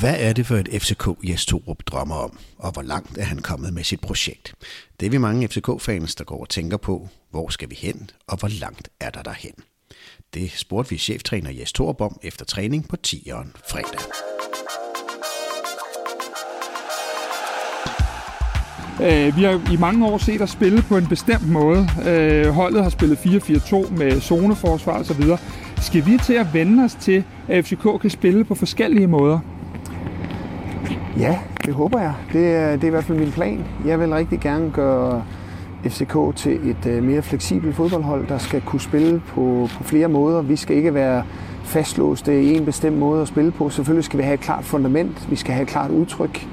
Hvad er det for et FCK Jes Torup drømmer om, og hvor langt er han kommet med sit projekt? Det er vi mange FCK-fans, der går og tænker på, hvor skal vi hen, og hvor langt er der derhen? Det spurgte vi cheftræner Jes Torup om efter træning på 10'eren fredag. Øh, vi har i mange år set at spille på en bestemt måde. Øh, holdet har spillet 4-4-2 med zoneforsvar osv. Skal vi til at vende os til, at FCK kan spille på forskellige måder? Ja, det håber jeg. Det er, det er i hvert fald min plan. Jeg vil rigtig gerne gøre FCK til et øh, mere fleksibelt fodboldhold, der skal kunne spille på, på flere måder. Vi skal ikke være fastlåste i en bestemt måde at spille på. Selvfølgelig skal vi have et klart fundament. Vi skal have et klart udtryk.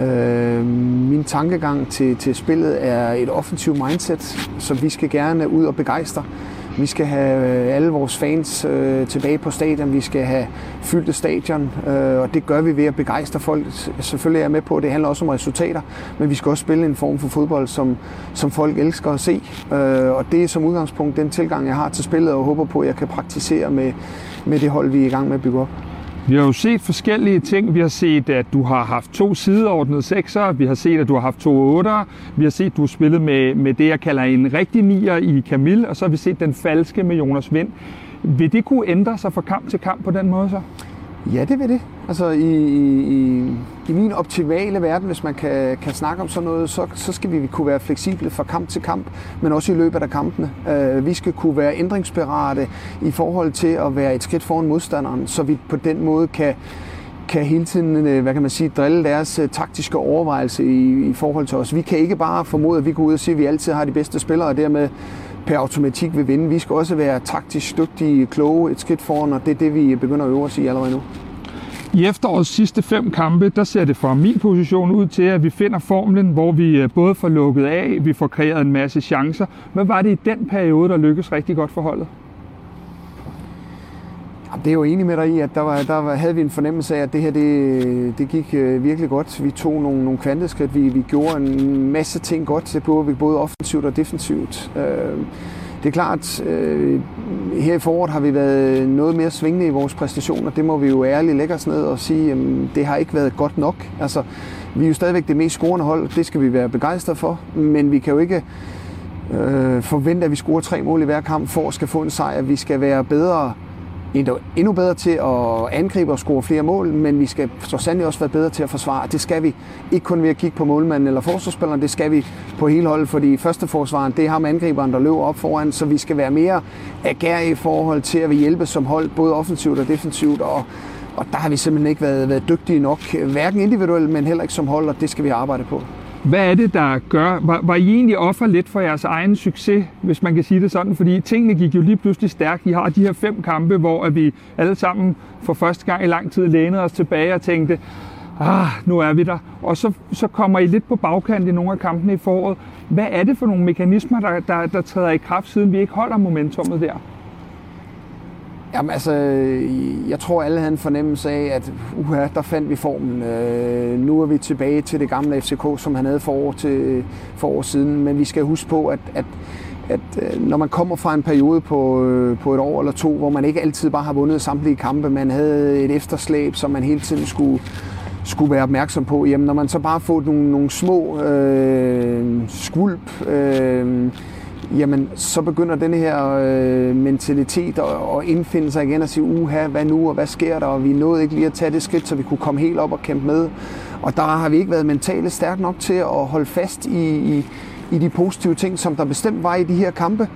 Øh, min tankegang til, til spillet er et offensivt mindset, så vi skal gerne ud og begejstre. Vi skal have øh, alle vores fans øh, tilbage på stadion. Vi skal have fyldte stadion, øh, og det gør vi ved at begejstre folk. Selvfølgelig er jeg med på, at det handler også om resultater, men vi skal også spille en form for fodbold, som, som folk elsker at se. Øh, og det er som udgangspunkt den tilgang, jeg har til spillet, og håber på, at jeg kan praktisere med, med det hold, vi er i gang med at bygge op. Vi har jo set forskellige ting. Vi har set, at du har haft to sideordnede sekser. Vi har set, at du har haft to otter. Vi har set, at du har spillet med, med det, jeg kalder en rigtig nier i Kamil. Og så har vi set den falske med Jonas Vind. Vil det kunne ændre sig fra kamp til kamp på den måde så? Ja, det vil det. Altså i, i, i min optimale verden, hvis man kan, kan snakke om sådan noget, så, så skal vi kunne være fleksible fra kamp til kamp, men også i løbet af kampene. Øh, vi skal kunne være ændringsparate i forhold til at være et skridt foran modstanderen, så vi på den måde kan kan hele tiden, øh, hvad kan man sige, drille deres øh, taktiske overvejelse i, i forhold til os. Vi kan ikke bare formode, at vi går ud og siger, at vi altid har de bedste spillere, og dermed per automatik vil vinde. Vi skal også være taktisk dygtige, kloge, et skridt foran, og det er det, vi begynder at øve os i allerede nu. I efterårets sidste fem kampe, der ser det fra min position ud til, at vi finder formlen, hvor vi øh, både får lukket af, vi får kreeret en masse chancer. Hvad var det i den periode, der lykkedes rigtig godt for holdet? Det er jo enig med dig i, at der, var, der havde vi en fornemmelse af, at det her det, det gik øh, virkelig godt. Vi tog nogle, nogle kvanteskridt, vi, vi gjorde en masse ting godt, både, både offensivt og defensivt. Øh, det er klart, øh, her i foråret har vi været noget mere svingende i vores præstationer. Det må vi jo ærligt lægge os ned og sige, at det har ikke været godt nok. Altså, vi er jo stadigvæk det mest scorende hold, det skal vi være begejstrede for, men vi kan jo ikke øh, forvente, at vi scorer tre mål i hver kamp for at skal få en sejr. Vi skal være bedre endnu bedre til at angribe og score flere mål, men vi skal så sandelig også være bedre til at forsvare. Det skal vi ikke kun ved at kigge på målmanden eller forsvarsspilleren, det skal vi på hele holdet, fordi første forsvaren, det er ham angriberen, der løber op foran, så vi skal være mere agerige i forhold til at vi hjælpe som hold, både offensivt og defensivt, og, og der har vi simpelthen ikke været, været dygtige nok, hverken individuelt, men heller ikke som hold, og det skal vi arbejde på. Hvad er det, der gør? Var, var I egentlig offer lidt for jeres egen succes, hvis man kan sige det sådan? Fordi tingene gik jo lige pludselig stærkt. I har de her fem kampe, hvor vi alle sammen for første gang i lang tid lænede os tilbage og tænkte, ah, nu er vi der. Og så, så kommer I lidt på bagkant i nogle af kampene i foråret. Hvad er det for nogle mekanismer, der, der, der træder i kraft, siden vi ikke holder momentummet der? Jamen altså, øh, jeg tror alle havde en fornemmelse af, at uha, der fandt vi formen. Øh, nu er vi tilbage til det gamle FCK, som han havde for år, til, for år siden. Men vi skal huske på, at, at, at øh, når man kommer fra en periode på, øh, på et år eller to, hvor man ikke altid bare har vundet samtlige kampe, man havde et efterslæb, som man hele tiden skulle, skulle være opmærksom på. Jamen, når man så bare får nogle, nogle små øh, skvulp, øh, jamen så begynder den her øh, mentalitet at, at indfinde sig igen og sige, uha, hvad nu, og hvad sker der, og vi nåede ikke lige at tage det skridt, så vi kunne komme helt op og kæmpe med. Og der har vi ikke været mentale stærkt nok til at holde fast i, i, i de positive ting, som der bestemt var i de her kampe,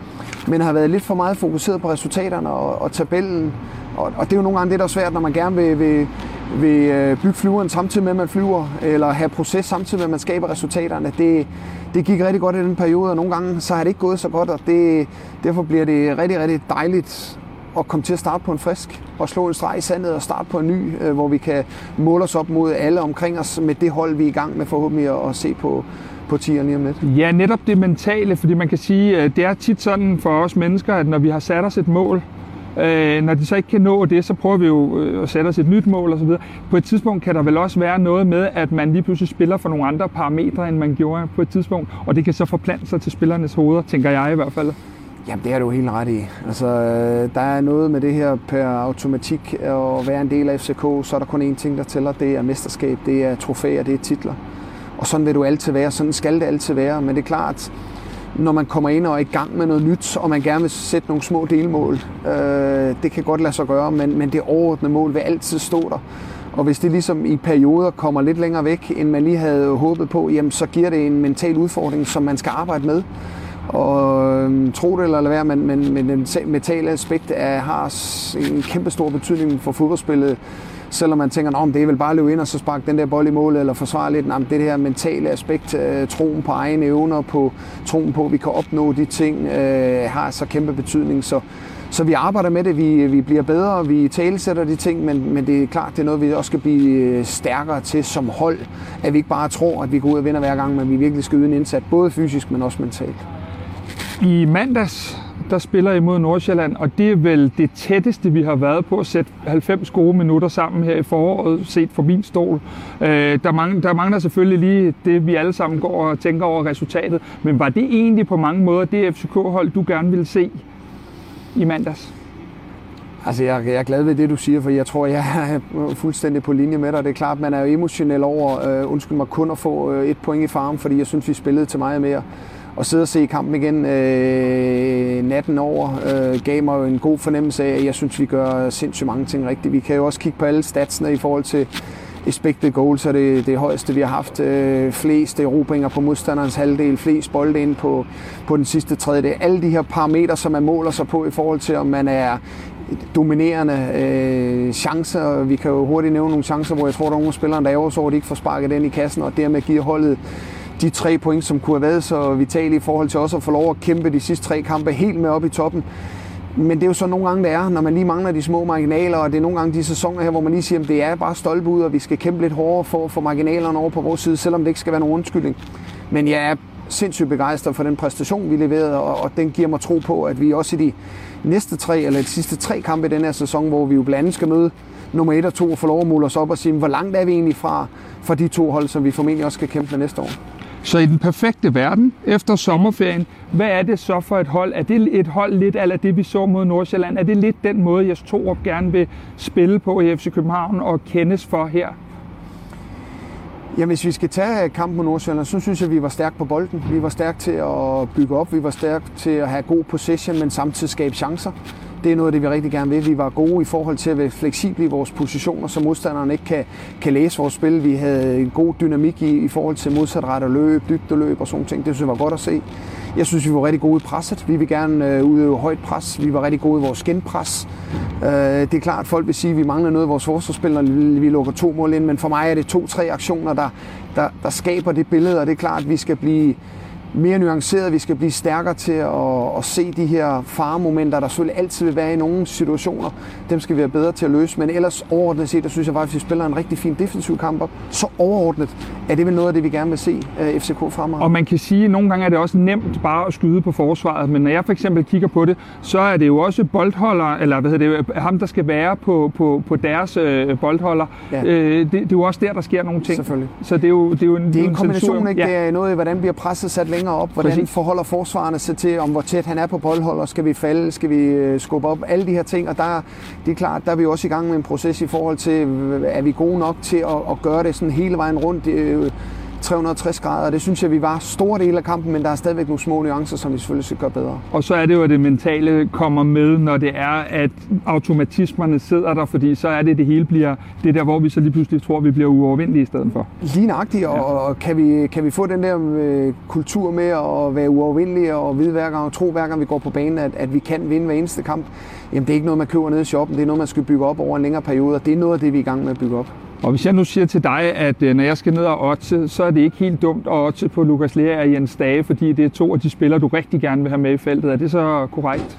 men har været lidt for meget fokuseret på resultaterne og, og tabellen. Og, og det er jo nogle gange det, der er svært, når man gerne vil, vil, vil øh, bygge flyveren samtidig med, at man flyver, eller have proces samtidig med, at man skaber resultaterne. Det, det gik rigtig godt i den periode, og nogle gange så har det ikke gået så godt, og det, derfor bliver det rigtig, rigtig dejligt at komme til at starte på en frisk og slå en streg i sandet og starte på en ny, øh, hvor vi kan måle os op mod alle omkring os med det hold, vi er i gang med forhåbentlig at se på, på 10'erne lige om lidt. Ja, netop det mentale, fordi man kan sige, at det er tit sådan for os mennesker, at når vi har sat os et mål, Øh, når de så ikke kan nå det, så prøver vi jo øh, at sætte os et nyt mål osv. På et tidspunkt kan der vel også være noget med, at man lige pludselig spiller for nogle andre parametre, end man gjorde på et tidspunkt, og det kan så forplante sig til spillernes hoveder, tænker jeg i hvert fald. Jamen, det er du helt ret i. Altså, øh, der er noget med det her per automatik at være en del af FCK, så er der kun én ting, der tæller. Det er mesterskab, det er trofæer, det er titler. Og sådan vil du altid være, sådan skal det altid være. Men det er klart, når man kommer ind og er i gang med noget nyt, og man gerne vil sætte nogle små delmål, øh, det kan godt lade sig gøre, men, men det overordnede mål vil altid stå der. Og hvis det ligesom i perioder kommer lidt længere væk, end man lige havde håbet på, jamen så giver det en mental udfordring, som man skal arbejde med. Og øhm, tro det eller lade være, men, men, men den mentale aspekt er, har en kæmpe stor betydning for fodboldspillet. Selvom man tænker, om det er vel bare at løbe ind og så sparke den der bold i målet eller forsvare lidt. Nå, det her mentale aspekt, øh, troen på egne evner, på troen på, at vi kan opnå de ting, øh, har så kæmpe betydning. Så, så vi arbejder med det, vi, vi bliver bedre, vi talesætter de ting, men, men det er klart, det er noget, vi også skal blive øh, stærkere til som hold. At vi ikke bare tror, at vi går ud og vinder hver gang, men vi virkelig skal yde en indsats, både fysisk, men også mentalt. I mandags, der spiller imod Nordsjælland, og det er vel det tætteste, vi har været på at sætte 90 gode minutter sammen her i foråret, set fra min stol. Øh, der, mangler, der mangler selvfølgelig lige det, vi alle sammen går og tænker over resultatet, men var det egentlig på mange måder det FCK-hold, du gerne ville se i mandags? Altså, jeg, jeg er glad ved det, du siger, for jeg tror, jeg er fuldstændig på linje med dig. Det er klart, man er jo emotionel over, øh, undskyld mig, kun at få øh, et point i farm, fordi jeg synes, vi spillede til meget mere og sidde og se kampen igen øh, natten over øh, gav mig jo en god fornemmelse af, at jeg synes, vi gør sindssygt mange ting rigtigt. Vi kan jo også kigge på alle statsene i forhold til expected goals, så det det højeste, vi har haft. Øh, flest erobringer på modstanderens halvdel, flest bolde ind på, på den sidste tredjedel. Alle de her parametre, som man måler sig på i forhold til, om man er dominerende øh, chancer. Vi kan jo hurtigt nævne nogle chancer, hvor jeg tror, der er nogle spillere, der er over, så de ikke får sparket den i kassen, og dermed giver holdet de tre point, som kunne have været så vitale i forhold til også at få lov at kæmpe de sidste tre kampe helt med op i toppen. Men det er jo så nogle gange, det er, når man lige mangler de små marginaler, og det er nogle gange de sæsoner her, hvor man lige siger, at det er bare stolpe ud, og vi skal kæmpe lidt hårdere for at få marginalerne over på vores side, selvom det ikke skal være nogen undskyldning. Men jeg er sindssygt begejstret for den præstation, vi leverede, og, og den giver mig tro på, at vi også i de næste tre, eller de sidste tre kampe i den her sæson, hvor vi jo blandt andet skal møde nummer 1 og 2 og få lov at måle os op og sige, hvor langt er vi egentlig fra, fra de to hold, som vi formentlig også skal kæmpe med næste år. Så i den perfekte verden, efter sommerferien, hvad er det så for et hold? Er det et hold lidt af det, vi så mod Nordsjælland? Er det lidt den måde, jeg Torup gerne vil spille på i FC København og kendes for her? Jamen, hvis vi skal tage kampen mod Nordsjælland, så synes jeg, at vi var stærke på bolden. Vi var stærke til at bygge op, vi var stærke til at have god possession, men samtidig skabe chancer. Det er noget af det, vi rigtig gerne vil. Vi var gode i forhold til at være fleksible i vores positioner, så modstanderen ikke kan, kan læse vores spil. Vi havde en god dynamik i, i forhold til modsatret løb, dybdeløb og sådan ting. Det synes jeg var godt at se. Jeg synes, vi var rigtig gode i presset. Vi vil gerne øh, udøve højt pres. Vi var rigtig gode i vores genpres. Øh, det er klart, at folk vil sige, at vi mangler noget af vores forsvarsspil, når vi lukker to mål ind. Men for mig er det to-tre aktioner, der, der, der skaber det billede, og det er klart, at vi skal blive mere nuanceret, vi skal blive stærkere til at, at se de her faremomenter, der selvfølgelig altid vil være i nogle situationer. Dem skal vi være bedre til at løse, men ellers overordnet set, der synes jeg faktisk, at vi spiller en rigtig fin defensiv kamp op. Så overordnet er det vel noget af det, vi gerne vil se øh, FCK fremad. Og man kan sige, at nogle gange er det også nemt bare at skyde på forsvaret, men når jeg for eksempel kigger på det, så er det jo også boldholder, eller hvad hedder det, ham der skal være på, på, på deres øh, boldholder. Ja. Øh, det, det, er jo også der, der sker nogle ting. Selvfølgelig. Så det er jo, det er jo en, det er en, en kombination, ikke? Ja. Det er noget, hvordan bliver presset sat længere længere op. Hvordan Præcis. forholder forsvarerne sig til, om hvor tæt han er på boldholder? Skal vi falde? Skal vi øh, skubbe op? Alle de her ting. Og der, det er klart, der er vi også i gang med en proces i forhold til, er vi gode nok til at, at gøre det sådan hele vejen rundt? 360 grader. Det synes jeg, vi var stor del af kampen, men der er stadigvæk nogle små nuancer, som vi selvfølgelig skal gøre bedre. Og så er det jo, at det mentale kommer med, når det er, at automatismerne sidder der, fordi så er det, det hele bliver det der, hvor vi så lige pludselig tror, vi bliver uovervindelige i stedet for. Lige nøjagtigt, og, ja. og kan, vi, kan vi få den der øh, kultur med at være uovervindelige og vide hver gang og tro hver gang vi går på banen, at, at vi kan vinde hver eneste kamp, jamen det er ikke noget, man køber nede i shoppen, det er noget, man skal bygge op over en længere periode, og det er noget af det, vi er i gang med at bygge op. Og hvis jeg nu siger til dig, at øh, når jeg skal ned og otte, så er det ikke helt dumt at otte på Lukas Lea og Jens Dage, fordi det er to af de spillere, du rigtig gerne vil have med i feltet. Er det så korrekt?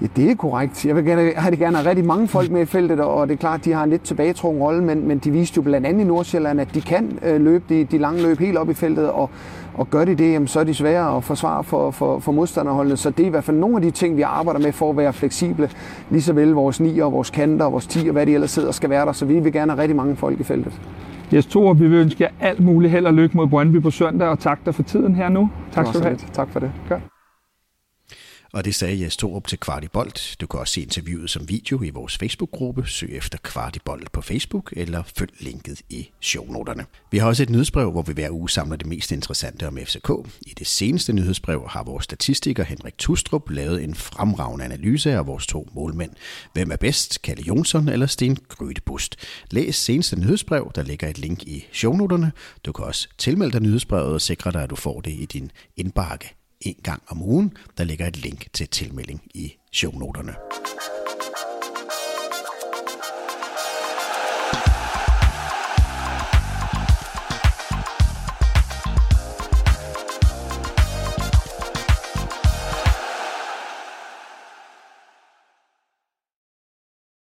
Ja, det er korrekt. Jeg vil gerne have, gerne have rigtig mange folk med i feltet, og det er klart, at de har en lidt tilbagetrukket rolle, men, men de viste jo blandt andet i Nordsjælland, at de kan øh, løbe de, de lange løb helt op i feltet, og, og gør de det, jamen, så er de svære at forsvare for, for, for modstanderholdene. Så det er i hvert fald nogle af de ting, vi arbejder med for at være fleksible. Lige så vel vores 9 og vores kanter og vores 10 og hvad de ellers sidder skal være der. Så vi vil gerne have rigtig mange folk i feltet. Jes Thor, vi vil ønske jer alt muligt held og lykke mod Brøndby på søndag, og tak dig for tiden her nu. Tak skal du have. Tak for det. Godt. Og det sagde Jes Torup til Kvartibolt. Du kan også se interviewet som video i vores Facebook-gruppe. Søg efter Kvartibolt på Facebook, eller følg linket i shownoterne. Vi har også et nyhedsbrev, hvor vi hver uge samler det mest interessante om FCK. I det seneste nyhedsbrev har vores statistiker Henrik Tustrup lavet en fremragende analyse af vores to målmænd. Hvem er bedst, Kalle Jonsson eller Sten Grytebust? Læs seneste nyhedsbrev, der ligger et link i shownoterne. Du kan også tilmelde dig nyhedsbrevet og sikre dig, at du får det i din indbakke en gang om ugen. Der ligger et link til tilmelding i shownoterne.